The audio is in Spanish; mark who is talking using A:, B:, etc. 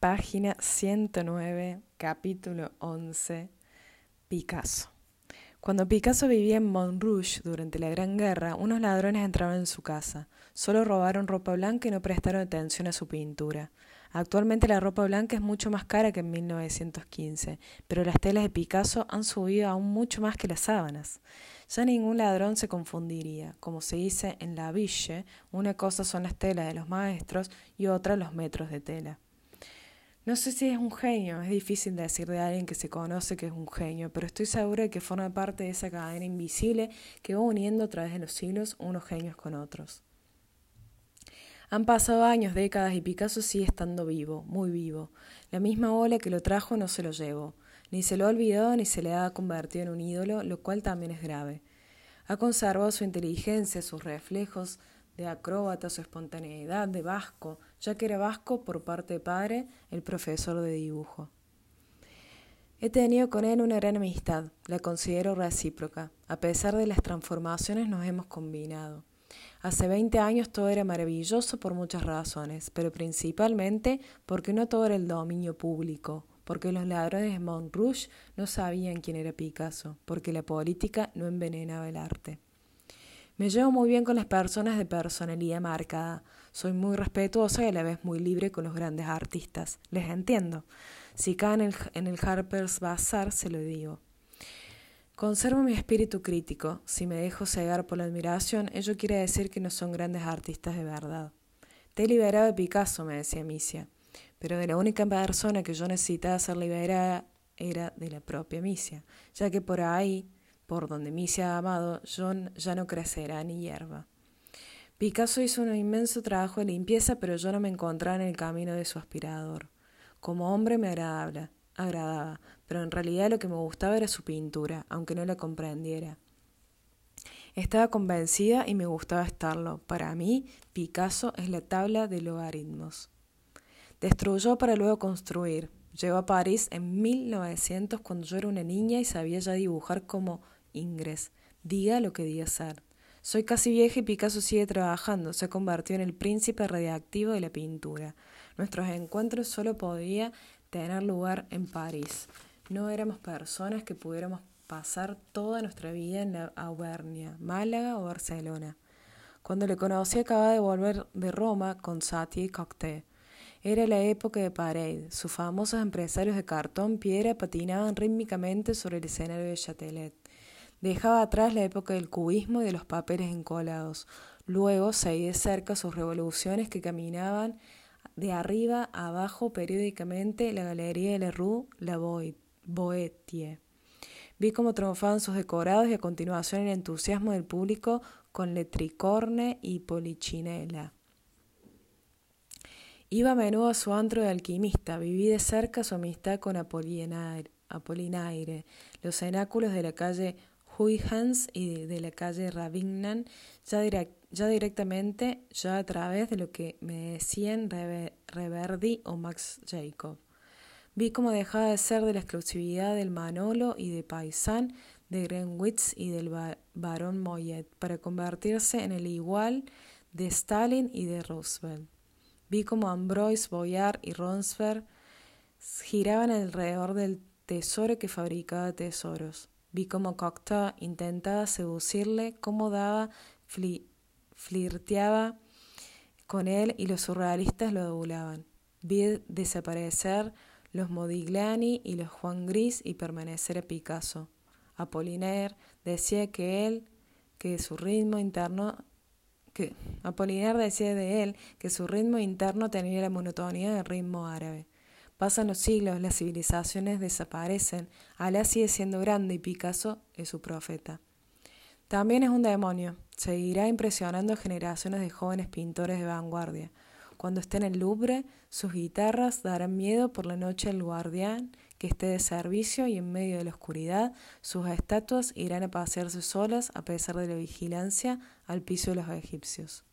A: Página 109, capítulo 11. Picasso. Cuando Picasso vivía en Montrouge durante la Gran Guerra, unos ladrones entraron en su casa. Solo robaron ropa blanca y no prestaron atención a su pintura. Actualmente la ropa blanca es mucho más cara que en 1915, pero las telas de Picasso han subido aún mucho más que las sábanas. Ya ningún ladrón se confundiría. Como se dice en la Ville, una cosa son las telas de los maestros y otra los metros de tela. No sé si es un genio, es difícil decir de alguien que se conoce que es un genio, pero estoy segura de que forma parte de esa cadena invisible que va uniendo a través de los siglos unos genios con otros. Han pasado años, décadas y Picasso sigue estando vivo, muy vivo. La misma ola que lo trajo no se lo llevó. Ni se lo ha olvidado ni se le ha convertido en un ídolo, lo cual también es grave. Ha conservado su inteligencia, sus reflejos, de acróbata, su espontaneidad, de vasco, ya que era vasco por parte de padre, el profesor de dibujo. He tenido con él una gran amistad, la considero recíproca. A pesar de las transformaciones nos hemos combinado. Hace 20 años todo era maravilloso por muchas razones, pero principalmente porque no todo era el dominio público, porque los ladrones de Montrouge no sabían quién era Picasso, porque la política no envenenaba el arte. Me llevo muy bien con las personas de personalidad marcada. Soy muy respetuosa y a la vez muy libre con los grandes artistas. Les entiendo. Si caen en el, Harper's Bazaar, se lo digo. Conservo mi espíritu crítico. Si me dejo cegar por la admiración, ello quiere decir que no son grandes artistas de verdad. Te he liberado de Picasso, me decía Misia. Pero de la única persona que yo necesitaba ser liberada era de la propia Misia, ya que por ahí por donde Misia ha amado, ya no crecerá ni hierba. Picasso hizo un inmenso trabajo de limpieza, pero yo no me encontraba en el camino de su aspirador. Como hombre me agradaba, agradaba, pero en realidad lo que me gustaba era su pintura, aunque no la comprendiera. Estaba convencida y me gustaba estarlo. Para mí, Picasso es la tabla de logaritmos. Destruyó para luego construir. Llegó a París en 1900 cuando yo era una niña y sabía ya dibujar como Ingres, diga lo que diga ser. Soy casi vieja y Picasso sigue trabajando, se ha convertido en el príncipe radiactivo de la pintura. Nuestros encuentros solo podían tener lugar en París. No éramos personas que pudiéramos pasar toda nuestra vida en la Auvernia, Málaga o Barcelona. Cuando le conocí acababa de volver de Roma con Satie y Cocteau. Era la época de Parade. Sus famosos empresarios de cartón piedra patinaban rítmicamente sobre el escenario de Châtelet. Dejaba atrás la época del cubismo y de los papeles encolados. Luego seguí de cerca sus revoluciones que caminaban de arriba a abajo periódicamente la galería de la Rue La Boetie. Vi cómo triunfaban sus decorados y a continuación el entusiasmo del público con Letricorne y Polichinela. Iba a menudo a su antro de alquimista, viví de cerca su amistad con Apolinaire los cenáculos de la calle Huygens y de la calle Ravignan, ya, directamente, ya a través de lo que me decían Reverdi o Max Jacob. Vi cómo dejaba de ser de la exclusividad del Manolo y de Paysanne, de Greenwich y del barón Moyet, para convertirse en el igual de Stalin y de Roosevelt. Vi cómo Ambroise, Boyard y Ronsberg giraban alrededor del tesoro que fabricaba tesoros. Vi cómo Cocteau intentaba seducirle, cómo daba, flirteaba con él y los surrealistas lo adulaban. Vi desaparecer los Modigliani y los Juan Gris y permanecer a Picasso. Apollinaire decía que él, que su ritmo interno que Apollinaire decía de él que su ritmo interno tenía la monotonía del ritmo árabe. Pasan los siglos, las civilizaciones desaparecen, Alá sigue siendo grande y Picasso es su profeta. También es un demonio, seguirá impresionando a generaciones de jóvenes pintores de vanguardia. Cuando esté en el Louvre, sus guitarras darán miedo por la noche al guardián que esté de servicio y en medio de la oscuridad, sus estatuas irán a pasearse solas a pesar de la vigilancia al piso de los egipcios.